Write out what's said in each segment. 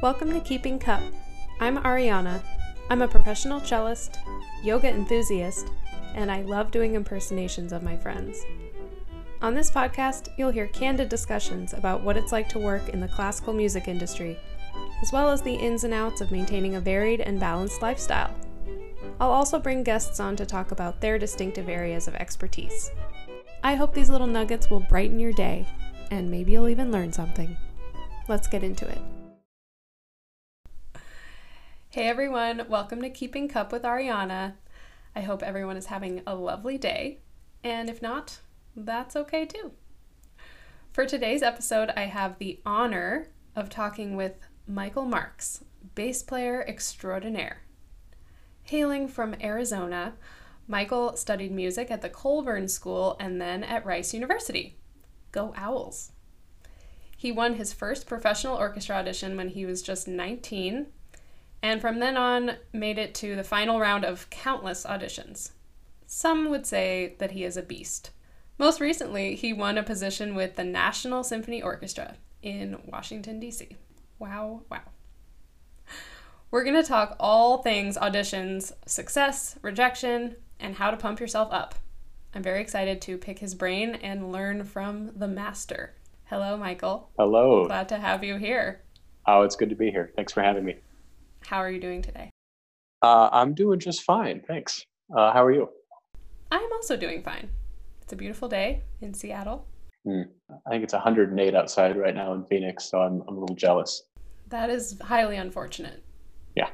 Welcome to Keeping Cup. I'm Ariana. I'm a professional cellist, yoga enthusiast, and I love doing impersonations of my friends. On this podcast, you'll hear candid discussions about what it's like to work in the classical music industry, as well as the ins and outs of maintaining a varied and balanced lifestyle. I'll also bring guests on to talk about their distinctive areas of expertise. I hope these little nuggets will brighten your day, and maybe you'll even learn something. Let's get into it. Hey everyone, welcome to Keeping Cup with Ariana. I hope everyone is having a lovely day, and if not, that's okay too. For today's episode, I have the honor of talking with Michael Marks, bass player extraordinaire. Hailing from Arizona, Michael studied music at the Colburn School and then at Rice University. Go Owls! He won his first professional orchestra audition when he was just 19, and from then on made it to the final round of countless auditions. Some would say that he is a beast. Most recently, he won a position with the National Symphony Orchestra in Washington, D.C. Wow, wow. We're going to talk all things auditions, success, rejection, and how to pump yourself up. I'm very excited to pick his brain and learn from the master. Hello, Michael. Hello. Glad to have you here. Oh, it's good to be here. Thanks for having me. How are you doing today? Uh, I'm doing just fine. Thanks. Uh, how are you? I'm also doing fine. It's a beautiful day in Seattle. Hmm. I think it's 108 outside right now in Phoenix, so I'm, I'm a little jealous. That is highly unfortunate. Yeah.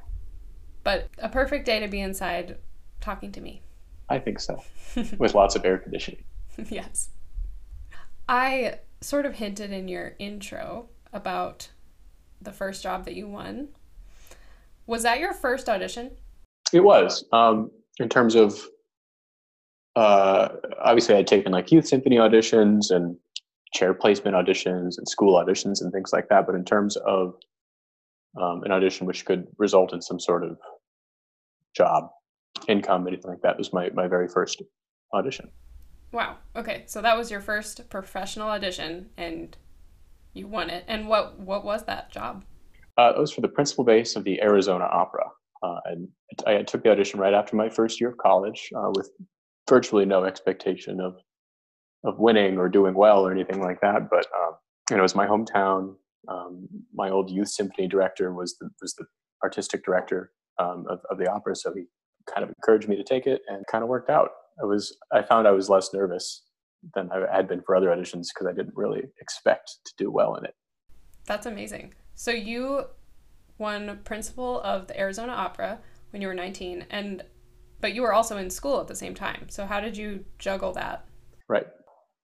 But a perfect day to be inside talking to me. I think so, with lots of air conditioning. yes. I sort of hinted in your intro about the first job that you won. Was that your first audition? It was. Um, in terms of, uh, obviously, I'd taken like youth symphony auditions and chair placement auditions and school auditions and things like that. But in terms of um, an audition which could result in some sort of job, income, anything like that, was my, my very first audition. Wow. Okay. So that was your first professional audition and you won it. And what what was that job? Uh, it was for the principal bass of the Arizona Opera. Uh, and I took the audition right after my first year of college uh, with virtually no expectation of of winning or doing well or anything like that. But um, you know, it was my hometown. Um, my old youth symphony director was the was the artistic director um, of, of the opera, so he kind of encouraged me to take it, and kind of worked out. I was I found I was less nervous than I had been for other auditions because I didn't really expect to do well in it. That's amazing. So you won principal of the Arizona Opera when you were 19 and but you were also in school at the same time. So how did you juggle that? Right.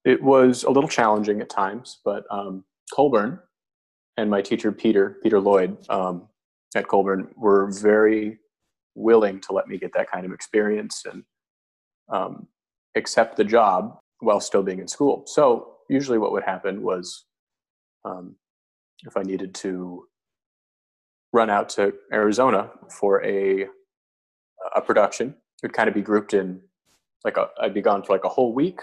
It was a little challenging at times, but um, Colburn and my teacher Peter Peter Lloyd um, at Colburn were very willing to let me get that kind of experience and um, accept the job while still being in school. So usually, what would happen was um, if I needed to run out to Arizona for a a production, it would kind of be grouped in like a, I'd be gone for like a whole week,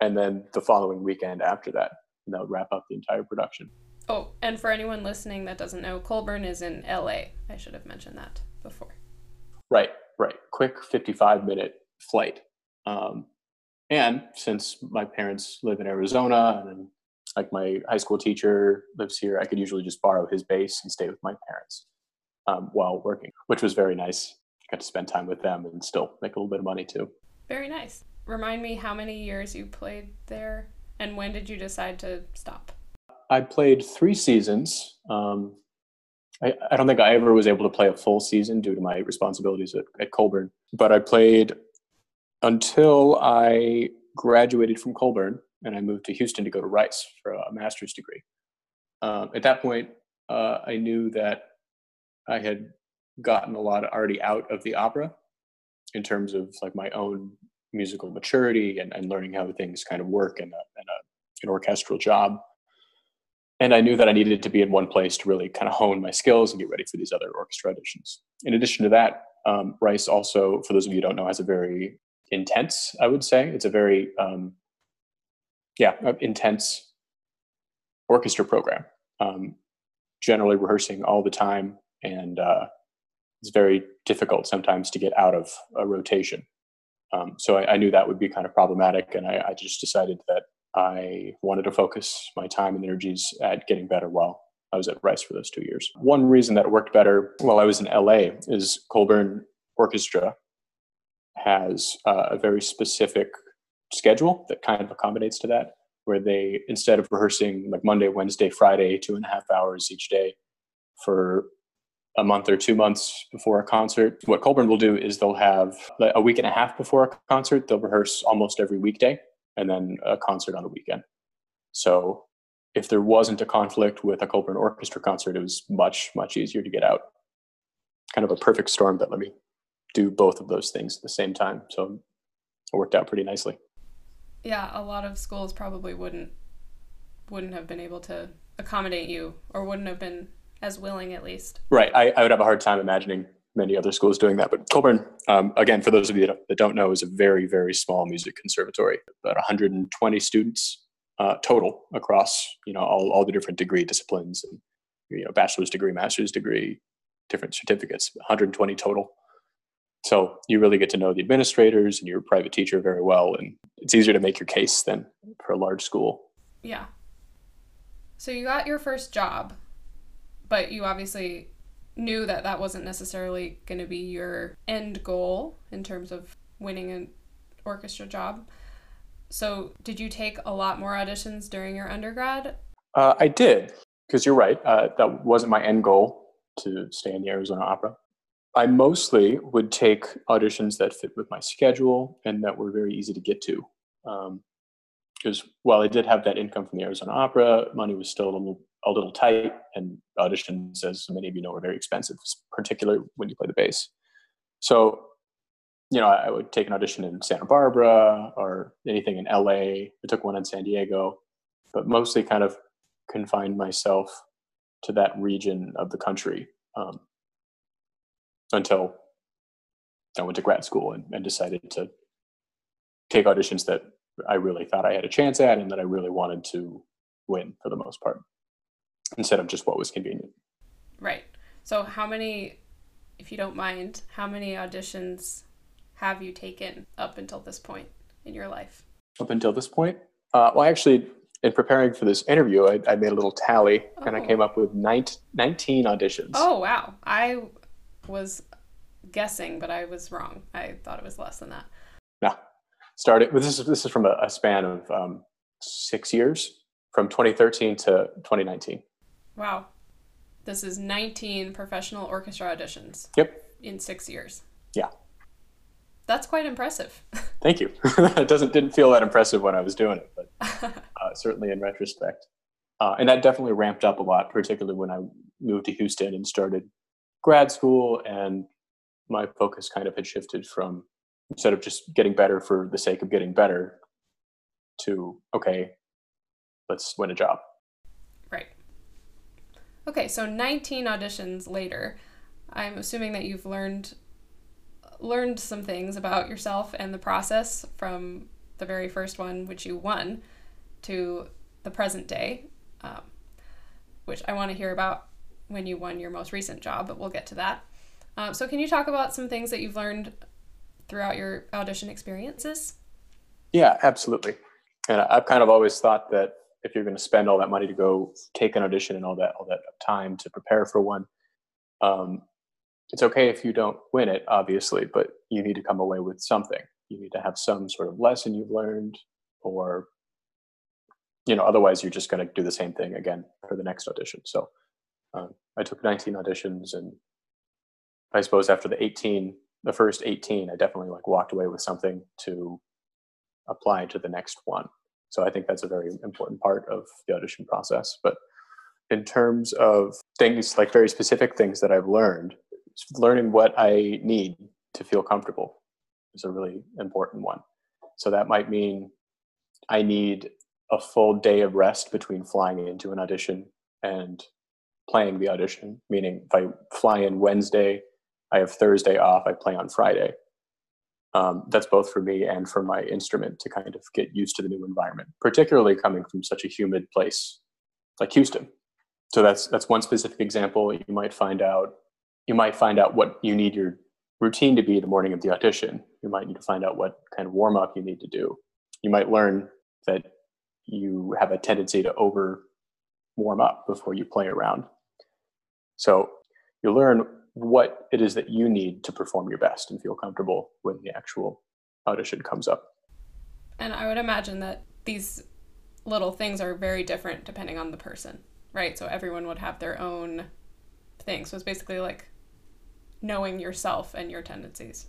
and then the following weekend after that, and that would wrap up the entire production. Oh, and for anyone listening that doesn't know, Colburn is in LA. I should have mentioned that before. Right, right. Quick 55 minute flight. Um, and since my parents live in Arizona and like my high school teacher lives here, I could usually just borrow his bass and stay with my parents um, while working, which was very nice. Got to spend time with them and still make a little bit of money too. Very nice. Remind me how many years you played there and when did you decide to stop? I played three seasons. Um, I, I, don't think I ever was able to play a full season due to my responsibilities at, at Colburn, but I played until I graduated from Colburn and I moved to Houston to go to Rice for a master's degree. Um, at that point, uh, I knew that I had gotten a lot already out of the opera in terms of like my own musical maturity and, and learning how things kind of work in, a, in a, an orchestral job. And I knew that I needed to be in one place to really kind of hone my skills and get ready for these other orchestra auditions. In addition to that, um, Rice also, for those of you who don't know, has a very intense, I would say. It's a very, um, yeah, intense orchestra program. Um, generally rehearsing all the time, and uh, it's very difficult sometimes to get out of a rotation. Um, so I, I, knew that would be kind of problematic, and I, I, just decided that I wanted to focus my time and energies at getting better while I was at Rice for those two years. One reason that worked better while I was in LA is Colburn Orchestra has uh, a very specific schedule that kind of accommodates to that, where they, instead of rehearsing like Monday, Wednesday, Friday, two and a half hours each day for a month or two months before a concert, what Colburn will do is they'll have a week and a half before a concert, they'll rehearse almost every weekday and then a concert on a weekend. So if there wasn't a conflict with a Colburn Orchestra concert, it was much, much easier to get out. Kind of a perfect storm that let me do both of those things at the same time. So it worked out pretty nicely. Yeah, a lot of schools probably wouldn't wouldn't have been able to accommodate you or wouldn't have been as willing at least. Right. I, I would have a hard time imagining many other schools doing that. But Colburn, um, again, for those of you that don't know, is a very, very small music conservatory, about 120 students uh, total across, you know, all, all the different degree disciplines and, you know, bachelor's degree, master's degree, different certificates, 120 total. So you really get to know the administrators and your private teacher very well, and it's easier to make your case than for a large school. Yeah. So you got your first job, but you obviously knew that that wasn't necessarily going to be your end goal in terms of winning an orchestra job. So, did you take a lot more auditions during your undergrad? Uh, I did, because you're right. Uh, that wasn't my end goal to stay in the Arizona Opera. I mostly would take auditions that fit with my schedule and that were very easy to get to. Because um, while I did have that income from the Arizona Opera, money was still a little, a little tight, and auditions, as many of you know, are very expensive, particularly when you play the bass. So, you know, I would take an audition in Santa Barbara or anything in LA. I took one in San Diego, but mostly kind of confined myself to that region of the country. Um, until I went to grad school and, and decided to take auditions that I really thought I had a chance at and that I really wanted to win for the most part instead of just what was convenient. Right. So, how many, if you don't mind, how many auditions have you taken up until this point in your life? Up until this point? Uh, well, actually, in preparing for this interview, I, I made a little tally oh. and I came oh. up with 19, 19 auditions. Oh, wow. I was guessing, but I was wrong. I thought it was less than that. No, started. This is this is from a, a span of um, six years, from 2013 to 2019. Wow, this is 19 professional orchestra auditions. Yep. In six years. Yeah. That's quite impressive. Thank you. it doesn't didn't feel that impressive when I was doing it, but uh, certainly in retrospect. Uh, and that definitely ramped up a lot, particularly when I moved to Houston and started grad school and my focus kind of had shifted from instead of just getting better for the sake of getting better to okay let's win a job. Right. Okay so 19 auditions later i'm assuming that you've learned learned some things about yourself and the process from the very first one which you won to the present day um, which i want to hear about when you won your most recent job, but we'll get to that. Um, so, can you talk about some things that you've learned throughout your audition experiences? Yeah, absolutely. And I've kind of always thought that if you're going to spend all that money to go take an audition and all that all that time to prepare for one, um, it's okay if you don't win it, obviously, but you need to come away with something. You need to have some sort of lesson you've learned, or you know, otherwise you're just going to do the same thing again for the next audition. So um, I took 19 auditions, and I suppose after the 18, the first 18, I definitely like walked away with something to apply to the next one. So I think that's a very important part of the audition process. But in terms of things like very specific things that I've learned, learning what I need to feel comfortable is a really important one. So that might mean I need a full day of rest between flying into an audition and playing the audition, meaning if I fly in Wednesday, I have Thursday off, I play on Friday. Um, that's both for me and for my instrument to kind of get used to the new environment, particularly coming from such a humid place like Houston. so that's that's one specific example. You might find out you might find out what you need your routine to be the morning of the audition. You might need to find out what kind of warm up you need to do. You might learn that you have a tendency to over warm up before you play around. So you learn what it is that you need to perform your best and feel comfortable when the actual audition comes up. And I would imagine that these little things are very different depending on the person, right? So everyone would have their own thing. So it's basically like knowing yourself and your tendencies.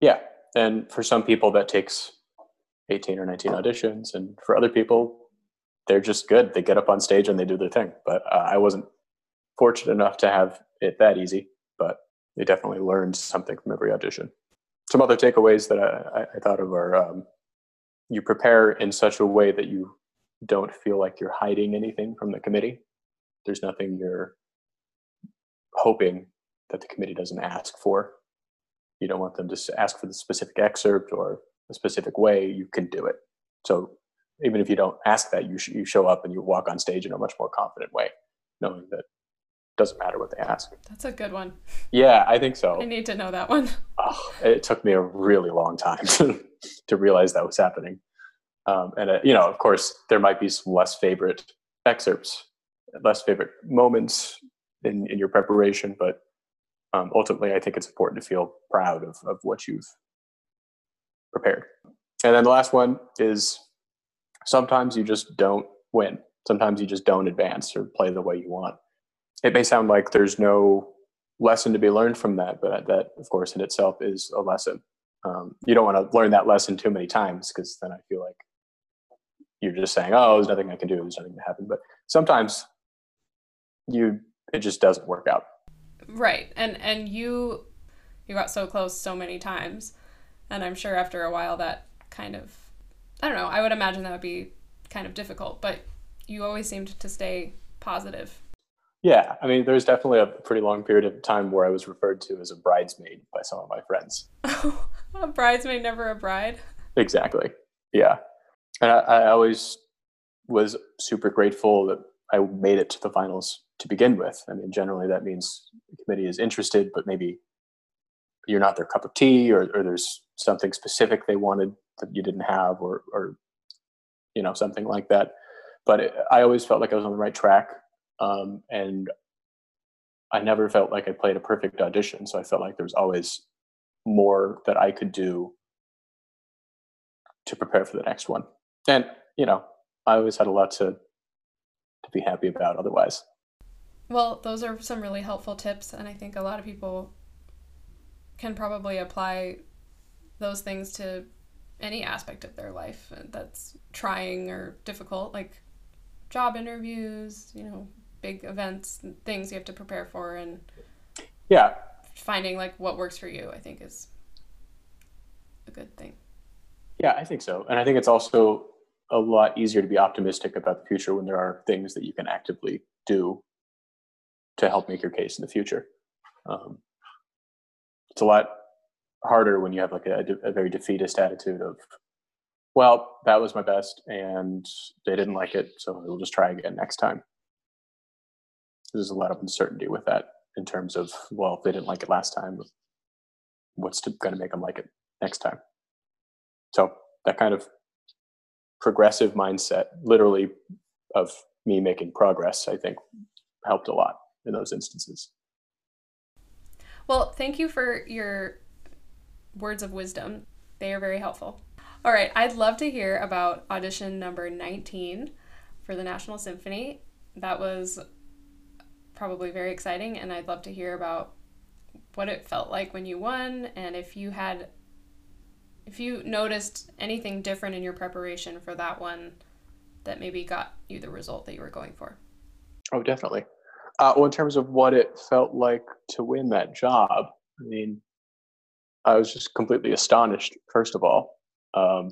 Yeah. And for some people, that takes 18 or 19 auditions. And for other people, they're just good. They get up on stage and they do their thing. But uh, I wasn't fortunate enough to have it that easy, but they definitely learned something from every audition. Some other takeaways that I, I thought of are um, you prepare in such a way that you don't feel like you're hiding anything from the committee. There's nothing you're hoping that the committee doesn't ask for. You don't want them to ask for the specific excerpt or a specific way. You can do it. So even if you don't ask that, you sh- you show up and you walk on stage in a much more confident way, knowing that doesn't matter what they ask. That's a good one. Yeah, I think so. I need to know that one. Oh, it took me a really long time to, to realize that was happening. Um, and, uh, you know, of course, there might be some less favorite excerpts, less favorite moments in, in your preparation, but um, ultimately, I think it's important to feel proud of, of what you've prepared. And then the last one is sometimes you just don't win. Sometimes you just don't advance or play the way you want it may sound like there's no lesson to be learned from that, but that, of course, in itself is a lesson. Um, you don't want to learn that lesson too many times because then I feel like you're just saying, "Oh, there's nothing I can do. There's nothing to happen." But sometimes you it just doesn't work out. Right, and and you you got so close so many times, and I'm sure after a while that kind of I don't know. I would imagine that would be kind of difficult, but you always seemed to stay positive yeah, I mean, there's definitely a pretty long period of time where I was referred to as a bridesmaid by some of my friends. a bridesmaid, never a bride. Exactly. Yeah, and I, I always was super grateful that I made it to the finals to begin with. I mean, generally that means the committee is interested, but maybe you're not their cup of tea, or, or there's something specific they wanted that you didn't have, or, or you know, something like that. But it, I always felt like I was on the right track um, and I never felt like I played a perfect audition. So I felt like there was always more that I could do to prepare for the next one. And you know, I always had a lot to to be happy about. Otherwise. Well, those are some really helpful tips, and I think a lot of people can probably apply those things to any aspect of their life that's trying or difficult, like job interviews, you know, big events things you have to prepare for and yeah. finding like what works for you i think is a good thing. Yeah i think so. And i think it's also a lot easier to be optimistic about the future when there are things that you can actively do to help make your case in the future. Um, it's a lot harder when you have like a, a very defeatist attitude of well that was my best and they didn't like it so we'll just try again next time there's a lot of uncertainty with that in terms of well if they didn't like it last time what's going to make them like it next time? So that kind of progressive mindset literally of me making progress i think helped a lot in those instances. Well thank you for your words of wisdom. They are very helpful. All right i'd love to hear about audition number 19 for the national symphony. That was probably very exciting, and I'd love to hear about what it felt like when you won and if you had if you noticed anything different in your preparation for that one that maybe got you the result that you were going for. Oh, definitely. Uh, well, in terms of what it felt like to win that job, I mean, I was just completely astonished, first of all. Um,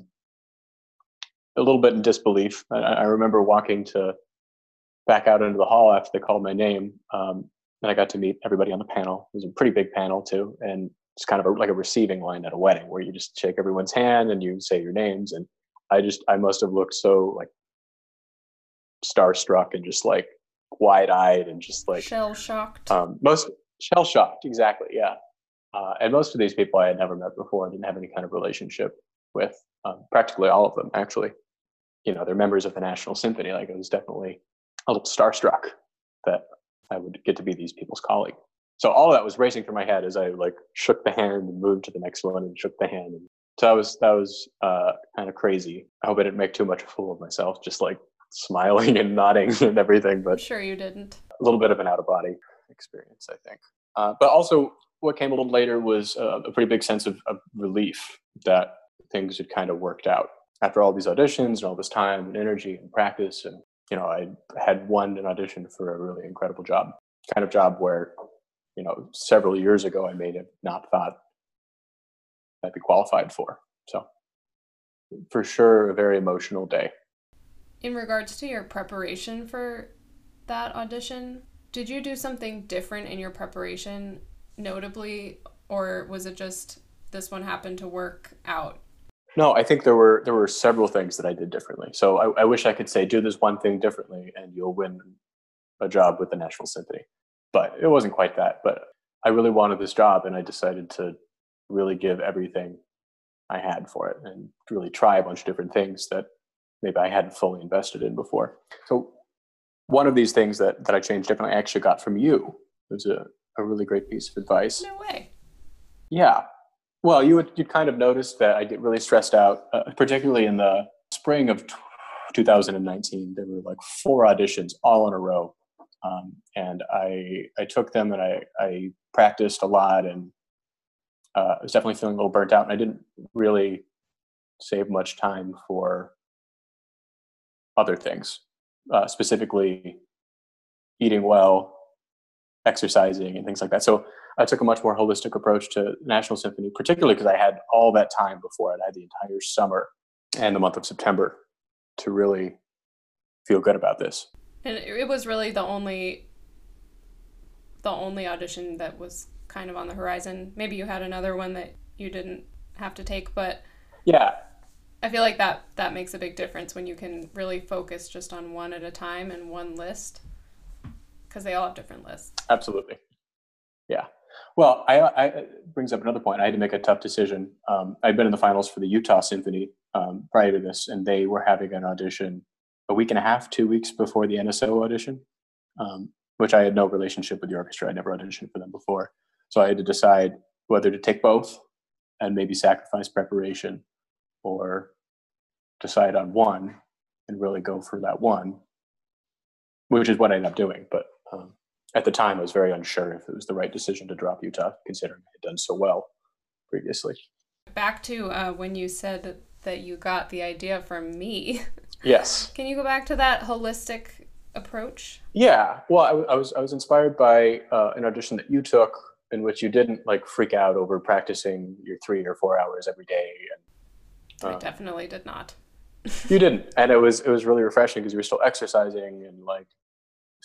a little bit in disbelief. I, I remember walking to back out into the hall after they called my name. Um, and I got to meet everybody on the panel. It was a pretty big panel too, and it's kind of a, like a receiving line at a wedding where you just shake everyone's hand and you say your names. And I just I must have looked so like starstruck and just like wide eyed and just like shell shocked. Um, most shell shocked, exactly. Yeah. Uh, and most of these people I had never met before, didn't have any kind of relationship with. Um, practically all of them, actually. You know, they're members of the National Symphony. Like it was definitely a little starstruck that I would get to be these people's colleague. So all of that was racing through my head as I like shook the hand and moved to the next one and shook the hand. And so that was that was uh, kind of crazy. I hope I didn't make too much of a fool of myself, just like smiling and nodding and everything. But sure you didn't. A little bit of an out of body experience, I think. Uh, but also, what came a little later was a, a pretty big sense of, of relief that things had kind of worked out after all these auditions and all this time and energy and practice. And you know, I had won an audition for a really incredible job, kind of job where you know several years ago I may have not thought I'd be qualified for. So, for sure, a very emotional day. In regards to your preparation for that audition, did you do something different in your preparation, notably, or was it just this one happened to work out? No, I think there were there were several things that I did differently. So I, I wish I could say do this one thing differently and you'll win a job with the National Symphony, but it wasn't quite that. But I really wanted this job, and I decided to really give everything I had for it and really try a bunch of different things that maybe I hadn't fully invested in before. So one of these things that, that I changed differently I actually got from you. It was a, a really great piece of advice. No way. Yeah. Well, you would you kind of noticed that I get really stressed out, uh, particularly in the spring of 2019. There were like four auditions all in a row, um, and I I took them and I I practiced a lot and uh, I was definitely feeling a little burnt out, and I didn't really save much time for other things, uh, specifically eating well, exercising, and things like that. So I took a much more holistic approach to National Symphony, particularly because I had all that time before it. I had the entire summer and the month of September to really feel good about this. And it was really the only the only audition that was kind of on the horizon. Maybe you had another one that you didn't have to take, but yeah, I feel like that that makes a big difference when you can really focus just on one at a time and one list because they all have different lists. Absolutely. Yeah. Well, I, I brings up another point. I had to make a tough decision. Um, I'd been in the finals for the Utah Symphony um, prior to this, and they were having an audition a week and a half, two weeks before the NSO audition, um, which I had no relationship with the orchestra. I never auditioned for them before, so I had to decide whether to take both and maybe sacrifice preparation or decide on one and really go for that one, which is what I ended up doing. But um, at the time, I was very unsure if it was the right decision to drop Utah, considering I had done so well previously. Back to uh, when you said that you got the idea from me. Yes. Can you go back to that holistic approach? Yeah. Well, I, I was I was inspired by uh, an audition that you took in which you didn't like freak out over practicing your three or four hours every day and I uh, definitely did not. you didn't, and it was it was really refreshing because you were still exercising and like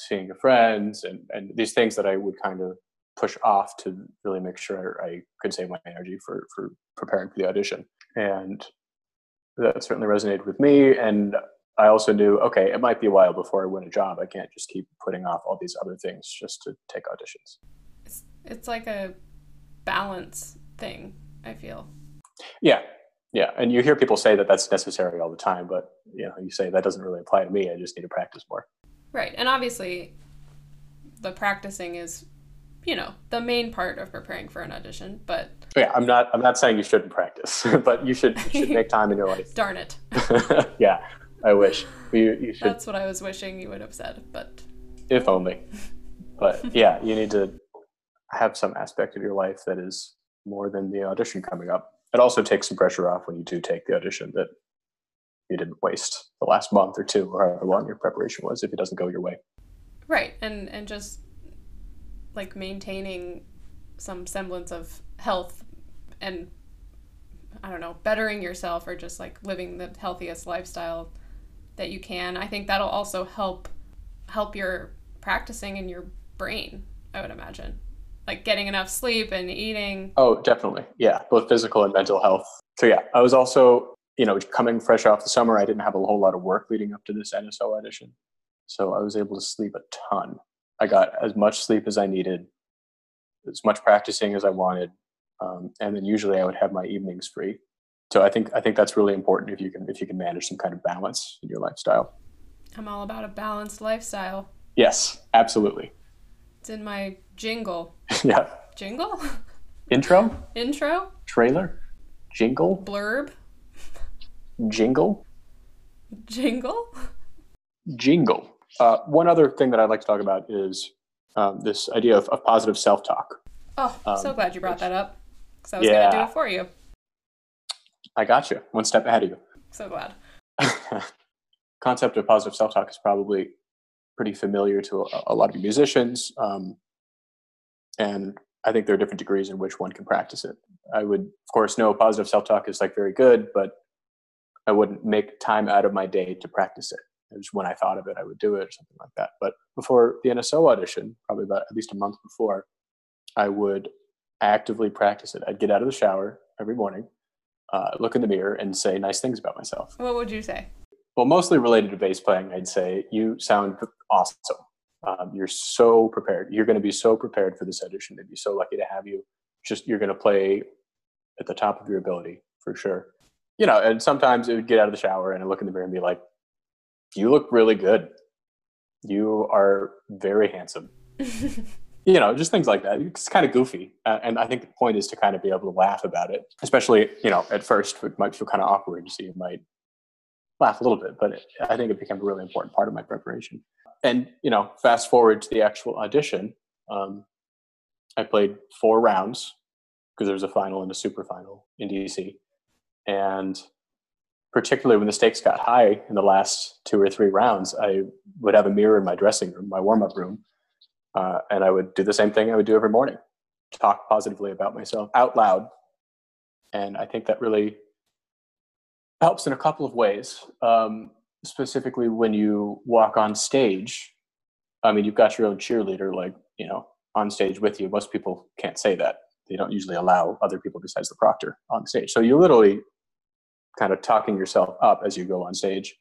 seeing your friends and and these things that I would kind of push off to really make sure I could save my energy for for preparing for the audition, and that certainly resonated with me. And I also knew, okay, it might be a while before I win a job. I can't just keep putting off all these other things just to take auditions. It's, it's like a balance thing, I feel. Yeah, yeah, and you hear people say that that's necessary all the time, but you know, you say that doesn't really apply to me. I just need to practice more. Right, and obviously, the practicing is, you know, the main part of preparing for an audition. But yeah, I'm not. I'm not saying you shouldn't practice, but you should you should make time in your life. Darn it. yeah, I wish you you should. That's what I was wishing you would have said, but if only. But yeah, you need to have some aspect of your life that is more than the audition coming up it also takes some pressure off when you do take the audition that you didn't waste the last month or two or however long your preparation was if it doesn't go your way right and and just like maintaining some semblance of health and i don't know bettering yourself or just like living the healthiest lifestyle that you can i think that'll also help help your practicing in your brain i would imagine like getting enough sleep and eating. Oh, definitely. Yeah, both physical and mental health. So yeah, I was also, you know, coming fresh off the summer, I didn't have a whole lot of work leading up to this NSO audition. So I was able to sleep a ton. I got as much sleep as I needed, as much practicing as I wanted, um, and then usually I would have my evenings free. So I think I think that's really important if you can if you can manage some kind of balance in your lifestyle. I'm all about a balanced lifestyle. Yes, absolutely. It's in my jingle. yeah. Jingle? Intro? Intro? Trailer? Jingle? Blurb? Jingle? Jingle? Jingle. Uh, one other thing that I'd like to talk about is um, this idea of, of positive self talk. Oh, Um, so glad you brought that up. Because I was going to do it for you. I got you, one step ahead of you. So glad. concept of positive self-talk is probably pretty familiar to a, a lot of musicians um, and i think there are different degrees in which one can practice it i would of course know positive self-talk is like very good but i wouldn't make time out of my day to practice it it was when i thought of it i would do it or something like that but before the nso audition probably about at least a month before i would actively practice it i'd get out of the shower every morning uh, look in the mirror and say nice things about myself What would you say? well, mostly related to bass playing, I'd say you sound awesome. Um, you're so prepared. You're going to be so prepared for this audition. They'd be so lucky to have you. Just you're going to play at the top of your ability for sure. You know, and sometimes it would get out of the shower and I look in the mirror and be like, "You look really good. You are very handsome." you know, just things like that. It's kind of goofy, uh, and I think the point is to kind of be able to laugh about it. Especially, you know, at first it might feel kind of awkward, so you might laugh a little bit, but it, I think it became a really important part of my preparation. And you know, fast forward to the actual audition, um, I played four rounds because there was a final and a super final in DC, and particularly when the stakes got high in the last two or three rounds, I would have a mirror in my dressing room, my warm up room, uh, and I would do the same thing I would do every morning, talk positively about myself out loud, and I think that really helps in a couple of ways. Um, specifically, when you walk on stage, I mean, you've got your own cheerleader, like you know, on stage with you. Most people can't say that; they don't usually allow other people besides the proctor on stage. So you're literally kind of talking yourself up as you go on stage.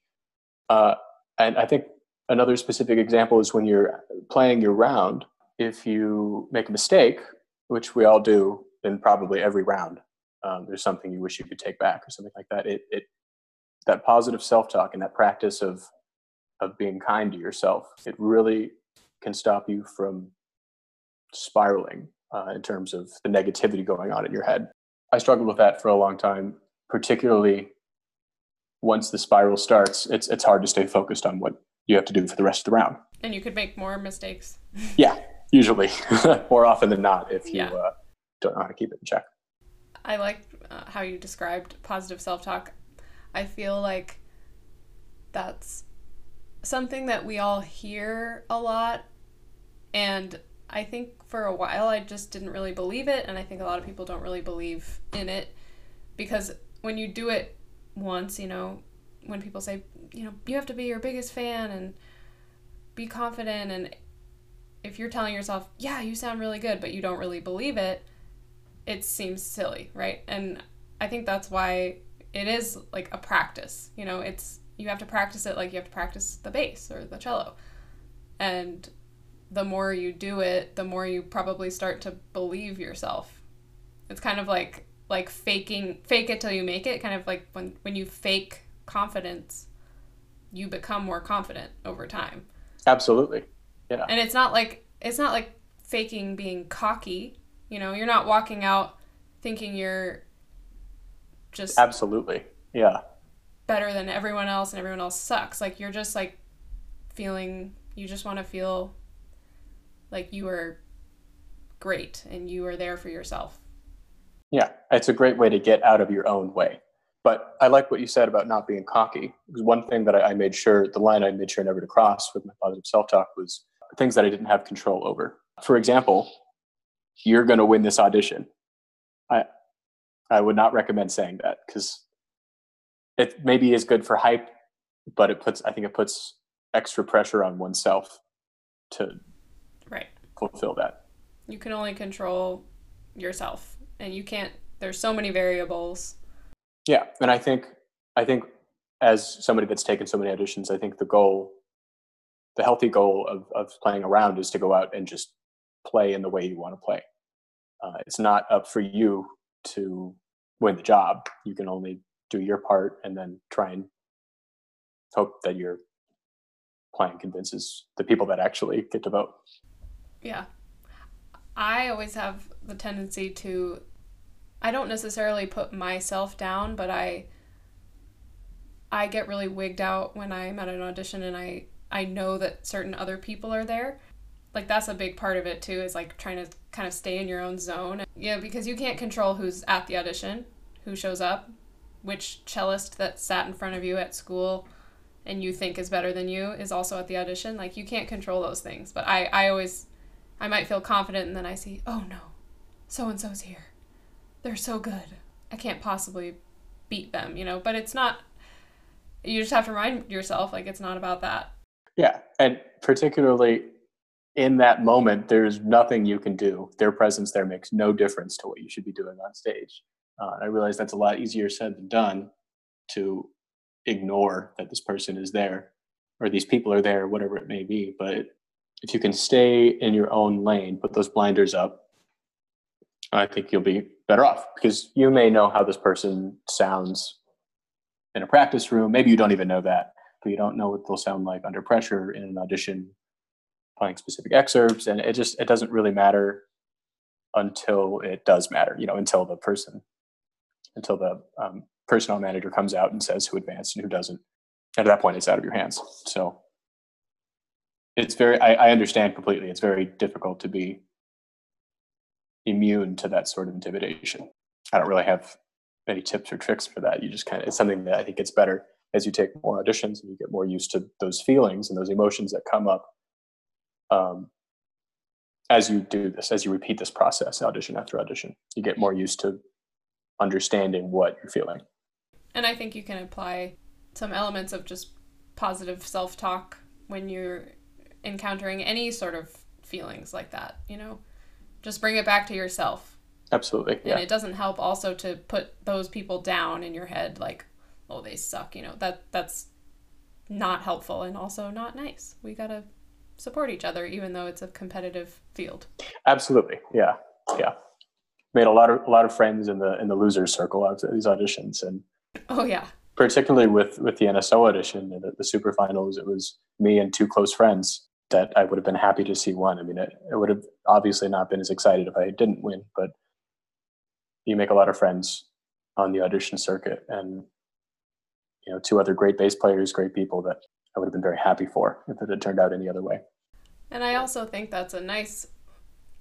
Uh, and I think another specific example is when you're playing your round. If you make a mistake, which we all do in probably every round, um, there's something you wish you could take back or something like that. It, it that positive self-talk and that practice of of being kind to yourself, it really can stop you from spiraling uh, in terms of the negativity going on in your head. I struggled with that for a long time, particularly once the spiral starts. It's it's hard to stay focused on what you have to do for the rest of the round. and you could make more mistakes. Yeah, usually, more often than not, if you Yeah. uh, don't know how to keep it in check. I like uh, how you described positive self talk. I feel like that's something that we all hear a lot. And I think for a while I just didn't really believe it. And I think a lot of people don't really believe in it because when you do it once, you know, when people say, you know, you have to be your biggest fan and be confident. And if you're telling yourself, yeah, you sound really good, but you don't really believe it, it seems silly, right? And I think that's why it is like a practice. You know, it's you have to practice it like you have to practice the bass or the cello. And the more you do it, the more you probably start to believe yourself. It's kind of like like faking fake it till you make it, kind of like when when you fake confidence, you become more confident over time. Absolutely. Yeah. And it's not like it's not like faking being cocky. You know, you're not walking out thinking you're just Absolutely. Yeah. better than everyone else and everyone else sucks. Like you're just like feeling you just want to feel like you are great and you are there for yourself. Yeah. It's a great way to get out of your own way. But I like what you said about not being cocky. Because one thing that I, I made sure, the line I made sure never to cross with my positive self talk was things that I didn't have control over. For example, you're going to win this audition. I, I would not recommend saying that because it maybe is good for hype, but it puts, I think it puts extra pressure on oneself to. Fulfill that. You can only control yourself and you can't there's so many variables. Yeah, and I think I think as somebody that's taken so many auditions, I think the goal the healthy goal of, of playing around is to go out and just play in the way you want to play. Uh, it's not up for you to win the job. You can only do your part and then try and hope that your plan convinces the people that actually get to vote. Yeah. I always have the tendency to I don't necessarily put myself down, but I I get really wigged out when I'm at an audition and I I know that certain other people are there. Like that's a big part of it too is like trying to kind of stay in your own zone. Yeah, because you can't control who's at the audition, who shows up, which cellist that sat in front of you at school and you think is better than you is also at the audition. Like you can't control those things. But I I always I might feel confident and then I see, "Oh no. So and so's here. They're so good. I can't possibly beat them, you know, but it's not you just have to remind yourself like it's not about that. Yeah, and particularly in that moment, there's nothing you can do. Their presence there makes no difference to what you should be doing on stage. Uh, I realize that's a lot easier said than done to ignore that this person is there or these people are there, whatever it may be. But if you can stay in your own lane, put those blinders up, I think you'll be better off because you may know how this person sounds in a practice room. Maybe you don't even know that, but you don't know what they'll sound like under pressure in an audition, playing specific excerpts, and it just it doesn't really matter until it does matter. You know, until the person, until the um, personnel manager comes out and says who advanced and who doesn't. At that point, it's out of your hands. So it's very. I, I understand completely. It's very difficult to be immune to that sort of intimidation. I don't really have any tips or tricks for that. You just kind of, it's something that I think gets better as you take more auditions and you get more used to those feelings and those emotions that come up um, as you do this, as you repeat this process, audition after audition. You get more used to understanding what you're feeling. And I think you can apply some elements of just positive self talk when you're encountering any sort of feelings like that, you know? Just bring it back to yourself. Absolutely. Yeah. And it doesn't help also to put those people down in your head like, oh, they suck, you know. That that's not helpful and also not nice. We got to support each other even though it's a competitive field. Absolutely. Yeah. Yeah. Made a lot of a lot of friends in the in the losers circle after these auditions and Oh yeah. Particularly with with the NSO audition and the, the super finals, it was me and two close friends that I would have been happy to see won. I mean, it, it would have obviously not been as excited if I didn't win, but you make a lot of friends on the audition circuit and you know two other great bass players great people that i would have been very happy for if it had turned out any other way. And i also think that's a nice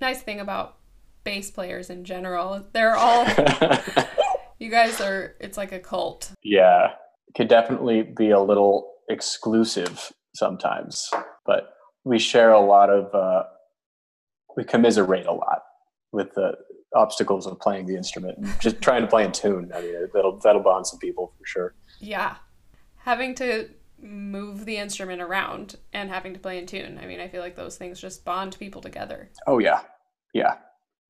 nice thing about bass players in general. They're all you guys are it's like a cult. Yeah. It can definitely be a little exclusive sometimes but we share a lot of uh, we commiserate a lot with the obstacles of playing the instrument. And just trying to play in tune. I mean, that'll that'll bond some people for sure. Yeah, having to move the instrument around and having to play in tune. I mean, I feel like those things just bond people together. Oh yeah, yeah.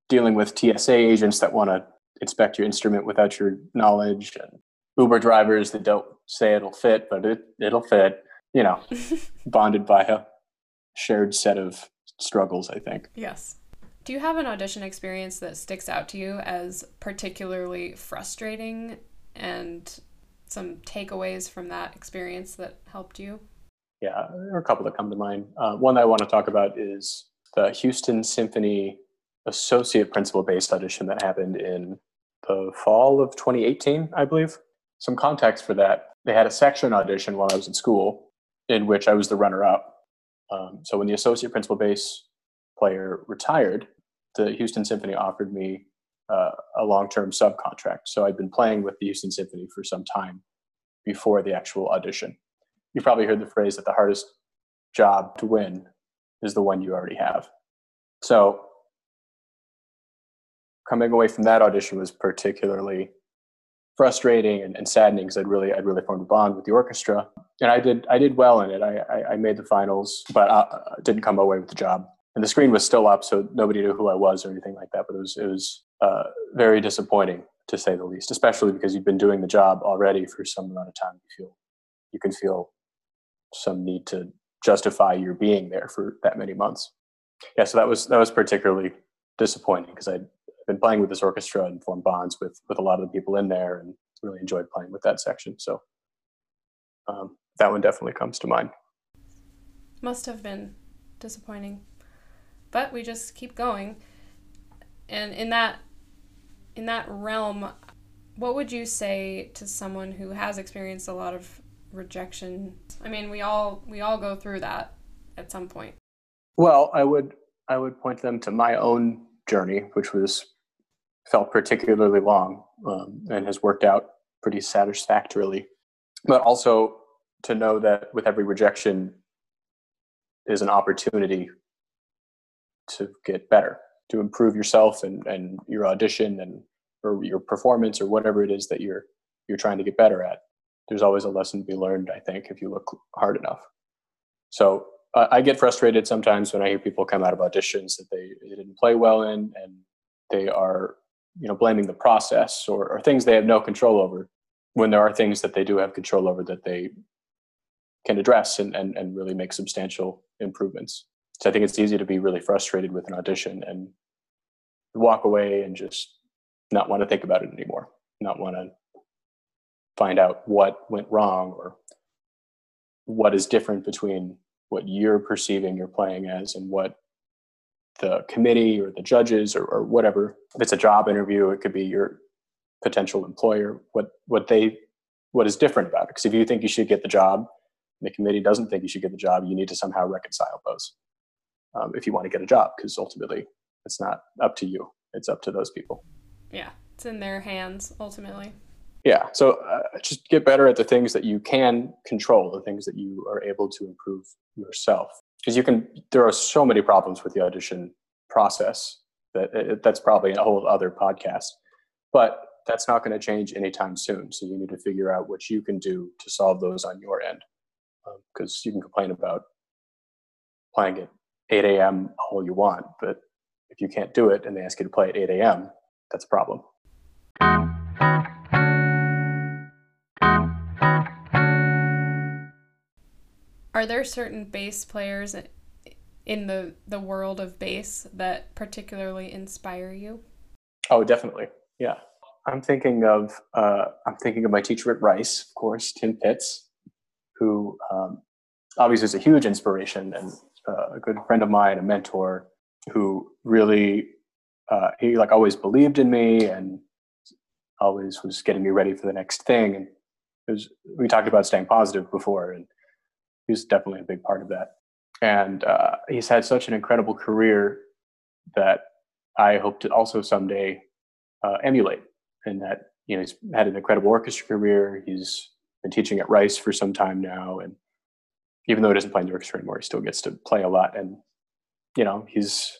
Dealing with TSA agents that want to inspect your instrument without your knowledge, and Uber drivers that don't say it'll fit, but it it'll fit. You know, bonded by a shared set of struggles. I think. Yes. Do you have an audition experience that sticks out to you as particularly frustrating and some takeaways from that experience that helped you? Yeah, there are a couple that come to mind. Uh, one that I want to talk about is the Houston Symphony associate principal based audition that happened in the fall of 2018, I believe. Some context for that they had a section audition while I was in school in which I was the runner up. Um, so when the associate principal bass player retired, the Houston Symphony offered me uh, a long-term subcontract. So I'd been playing with the Houston Symphony for some time before the actual audition. You've probably heard the phrase that the hardest job to win is the one you already have. So coming away from that audition was particularly frustrating and, and saddening because I'd really I'd really formed a bond with the orchestra, and I did I did well in it. I I, I made the finals, but I, I didn't come away with the job and the screen was still up, so nobody knew who I was or anything like that. But it was it was uh, very disappointing to say the least, especially because you've been doing the job already for some amount of time. You feel you can feel some need to justify your being there for that many months. Yeah, so that was that was particularly disappointing because I'd been playing with this orchestra and formed bonds with with a lot of the people in there and really enjoyed playing with that section. So um, that one definitely comes to mind. Must have been disappointing, but we just keep going. And in that in that realm, what would you say to someone who has experienced a lot of rejection? I mean, we all we all go through that at some point. Well, I would I would point them to my own journey, which was felt particularly long um, and has worked out pretty satisfactorily. But also to know that with every rejection is an opportunity to get better, to improve yourself and, and your audition and or your performance or whatever it is that you're you're trying to get better at. There's always a lesson to be learned, I think, if you look hard enough. So uh, I get frustrated sometimes when I hear people come out of auditions that they, they didn't play well in, and they are you know blaming the process or, or things they have no control over when there are things that they do have control over that they can address and, and, and really make substantial improvements. So i think it's easy to be really frustrated with an audition and walk away and just not want to think about it anymore not want to find out what went wrong or what is different between what you're perceiving you're playing as and what the committee or the judges or, or whatever. If it's a job interview, it could be your potential employer. What what they what is different about it? Because if you think you should get the job, and the committee doesn't think you should get the job, you need to somehow reconcile those. Um, if you want to get a job, because ultimately it's not up to you; it's up to those people. Yeah, it's in their hands ultimately. Yeah, so uh, just get better at the things that you can control, the things that you are able to improve yourself because you can there are so many problems with the audition process that it, that's probably a whole other podcast but that's not going to change anytime soon. So you need to figure out what you can do to solve those on your end because um, you can complain about playing at 8 a.m all you want but if you can't do it and they ask you to play at 8 a.m that's a problem Are there certain bass players in the the world of bass that particularly inspire you? Oh, definitely. Yeah, I'm thinking of uh, I'm thinking of my teacher at Rice, of course, Tim Pitts, who um, obviously is a huge inspiration and uh, a good friend of mine, a mentor, who really uh, he like always believed in me and always was getting me ready for the next thing. And was, we talked about staying positive before, and he's definitely a big part of that. And uh, he's had such an incredible career that I hope to also someday uh, emulate. And that you know he's had an incredible orchestra career. He's been teaching at Rice for some time now, and even though he doesn't play in the orchestra anymore, he still gets to play a lot. And you know he's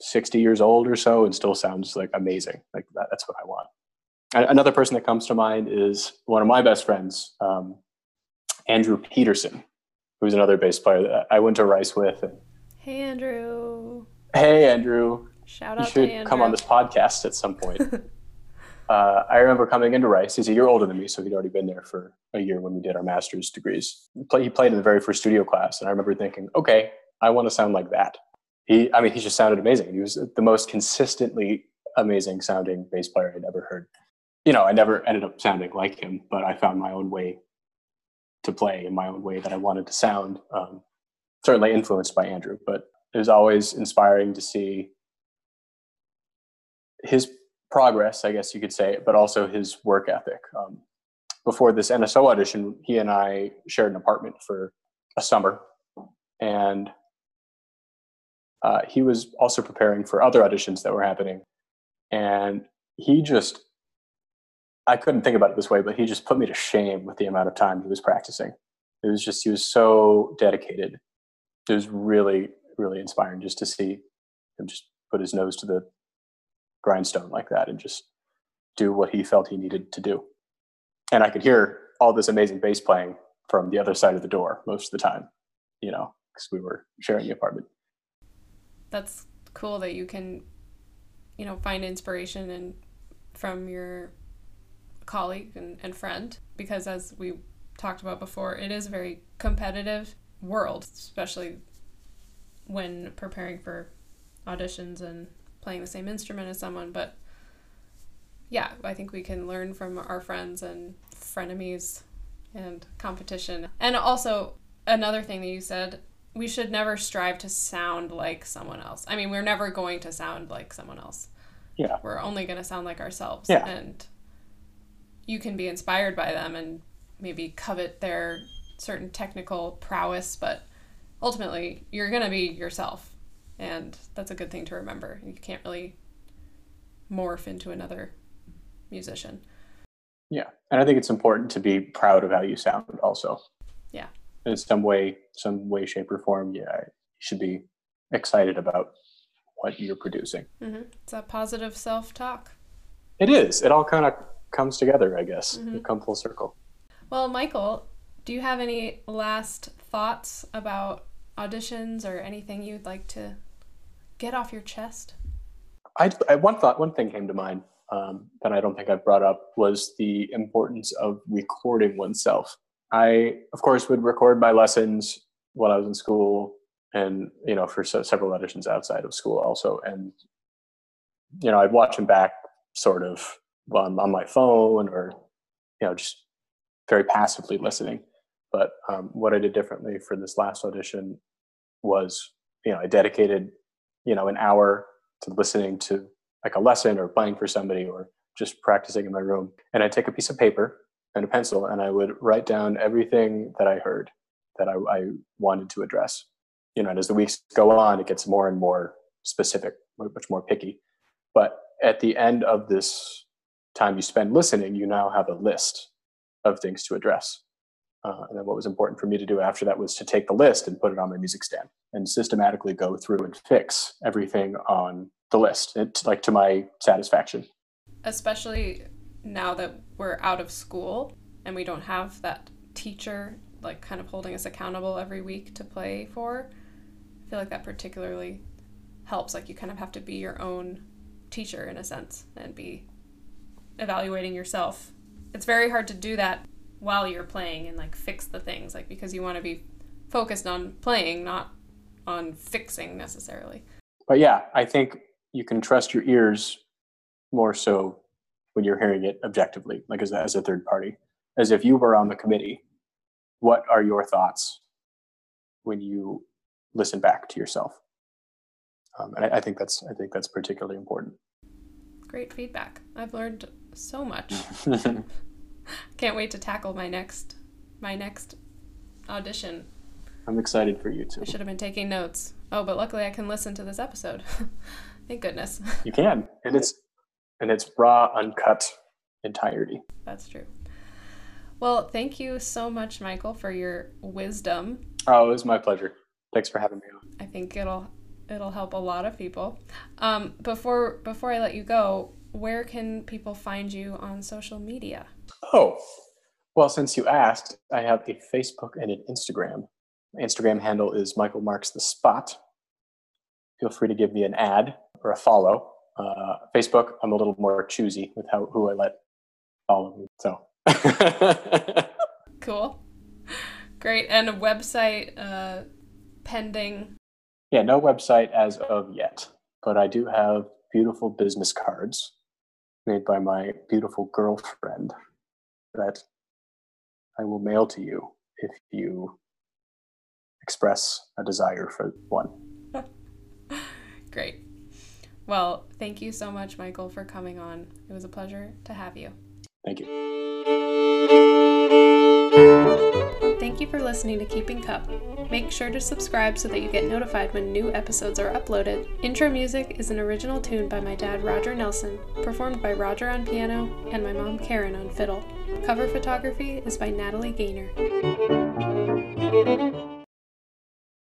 60 years old or so and still sounds like amazing. Like that, that's what I want. Another person that comes to mind is one of my best friends, um, Andrew Peterson, who's another bass player that I went to Rice with. And, hey, Andrew. Hey, Andrew. Shout out to you You should to Andrew. come on this podcast at some point. uh, I remember coming into Rice. He's a year older than me, so he'd already been there for a year when we did our master's degrees. He played in the very first studio class, and I remember thinking, okay, I want to sound like that. He, I mean, he just sounded amazing. He was the most consistently amazing sounding bass player I'd ever heard. You know, I never ended up sounding like him, but I found my own way to play in my own way that I wanted to sound. Um, certainly influenced by Andrew, but it was always inspiring to see his progress, I guess you could say, but also his work ethic. Um, before this NSO audition, he and I shared an apartment for a summer, and uh, he was also preparing for other auditions that were happening, and he just I couldn't think about it this way, but he just put me to shame with the amount of time he was practicing. It was just he was so dedicated. It was really really inspiring just to see him just put his nose to the grindstone like that and just do what he felt he needed to do. And I could hear all this amazing bass playing from the other side of the door most of the time, you know, because we were sharing the apartment. That's cool that you can, you know, find inspiration and from your colleague and, and friend because as we talked about before it is a very competitive world, especially when preparing for auditions and playing the same instrument as someone. But yeah, I think we can learn from our friends and frenemies and competition. And also, another thing that you said, we should never strive to sound like someone else. I mean, we're never going to sound like someone else. Yeah. We're only going to sound like ourselves. Yeah. And you can be inspired by them and maybe covet their certain technical prowess, but ultimately, you're going to be yourself. And that's a good thing to remember. You can't really morph into another musician. Yeah. And I think it's important to be proud of how you sound also. Yeah. In some way, some way, shape, or form, yeah, you should be excited about what you're producing. Mm-hmm. It's a positive self talk. It is. It all kind of comes together, I guess. Mm-hmm. come full circle. Well, Michael, do you have any last thoughts about auditions or anything you'd like to get off your chest? I, I one thought, one thing came to mind um, that I don't think I've brought up was the importance of recording oneself. I, of course, would record my lessons while I was in school, and you know, for so, several auditions outside of school also. And you know, I'd watch them back, sort of on, my phone, or you know, just very passively listening. But um, what I did differently for this last audition was, you know, I dedicated, you know, an hour to listening to like a lesson or playing for somebody or just practicing in my room. And I'd take a piece of paper and a pencil and I would write down everything that I heard that I, I wanted to address. You know, and as the weeks go on, it gets more and more specific, much more picky. But at the end of this time you spend listening, you now have a list of things to address. Uh, and then what was important for me to do after that was to take the list and put it on my music stand and systematically go through and fix everything on the list, it, like to my satisfaction. Especially now that we're out of school and we don't have that teacher like kind of holding us accountable every week to play for. I feel like that particularly helps. Like you kind of have to be your own teacher in a sense and be evaluating yourself. It's very hard to do that while you're playing and like fix the things like because you want to be focused on playing not on fixing necessarily. But yeah i think you can trust your ears more so when you're hearing it objectively like as a, as a third party. As if you were on the committee what are your thoughts when you listen back to yourself? Um, and I, I think that's i think that's particularly important. Great feedback. I've learned so much Can't wait to tackle my next my next audition. I'm excited for you too. I should have been taking notes. Oh, but luckily I can listen to this episode. Thank goodness. You can. And it's and it's raw, uncut entirety. That's true. Well, thank you so much, Michael, for your wisdom. Oh, it was my pleasure. Thanks for having me on. I think it'll it'll help a lot of people. Um, before before I let you go, where can people find you on social media? Oh, well, since you asked, I have a Facebook and an Instagram. My Instagram handle is Michael Marks the Spot. Feel free to give me an add or a follow. Uh, Facebook, I'm a little more choosy with how who I let follow me. So cool, great, and a website uh, pending. Yeah, no website as of yet, but I do have beautiful business cards made by my beautiful girlfriend that I will mail to you if you express a desire for one. Great. Well, thank you so much, Michael, for coming on. It was a pleasure to have you. Thank you. You for listening to Keeping Cup. Make sure to subscribe so that you get notified when new episodes are uploaded. Intro music is an original tune by my dad, Roger Nelson, performed by Roger on piano and my mom, Karen, on fiddle. Cover photography is by Natalie Gaynor.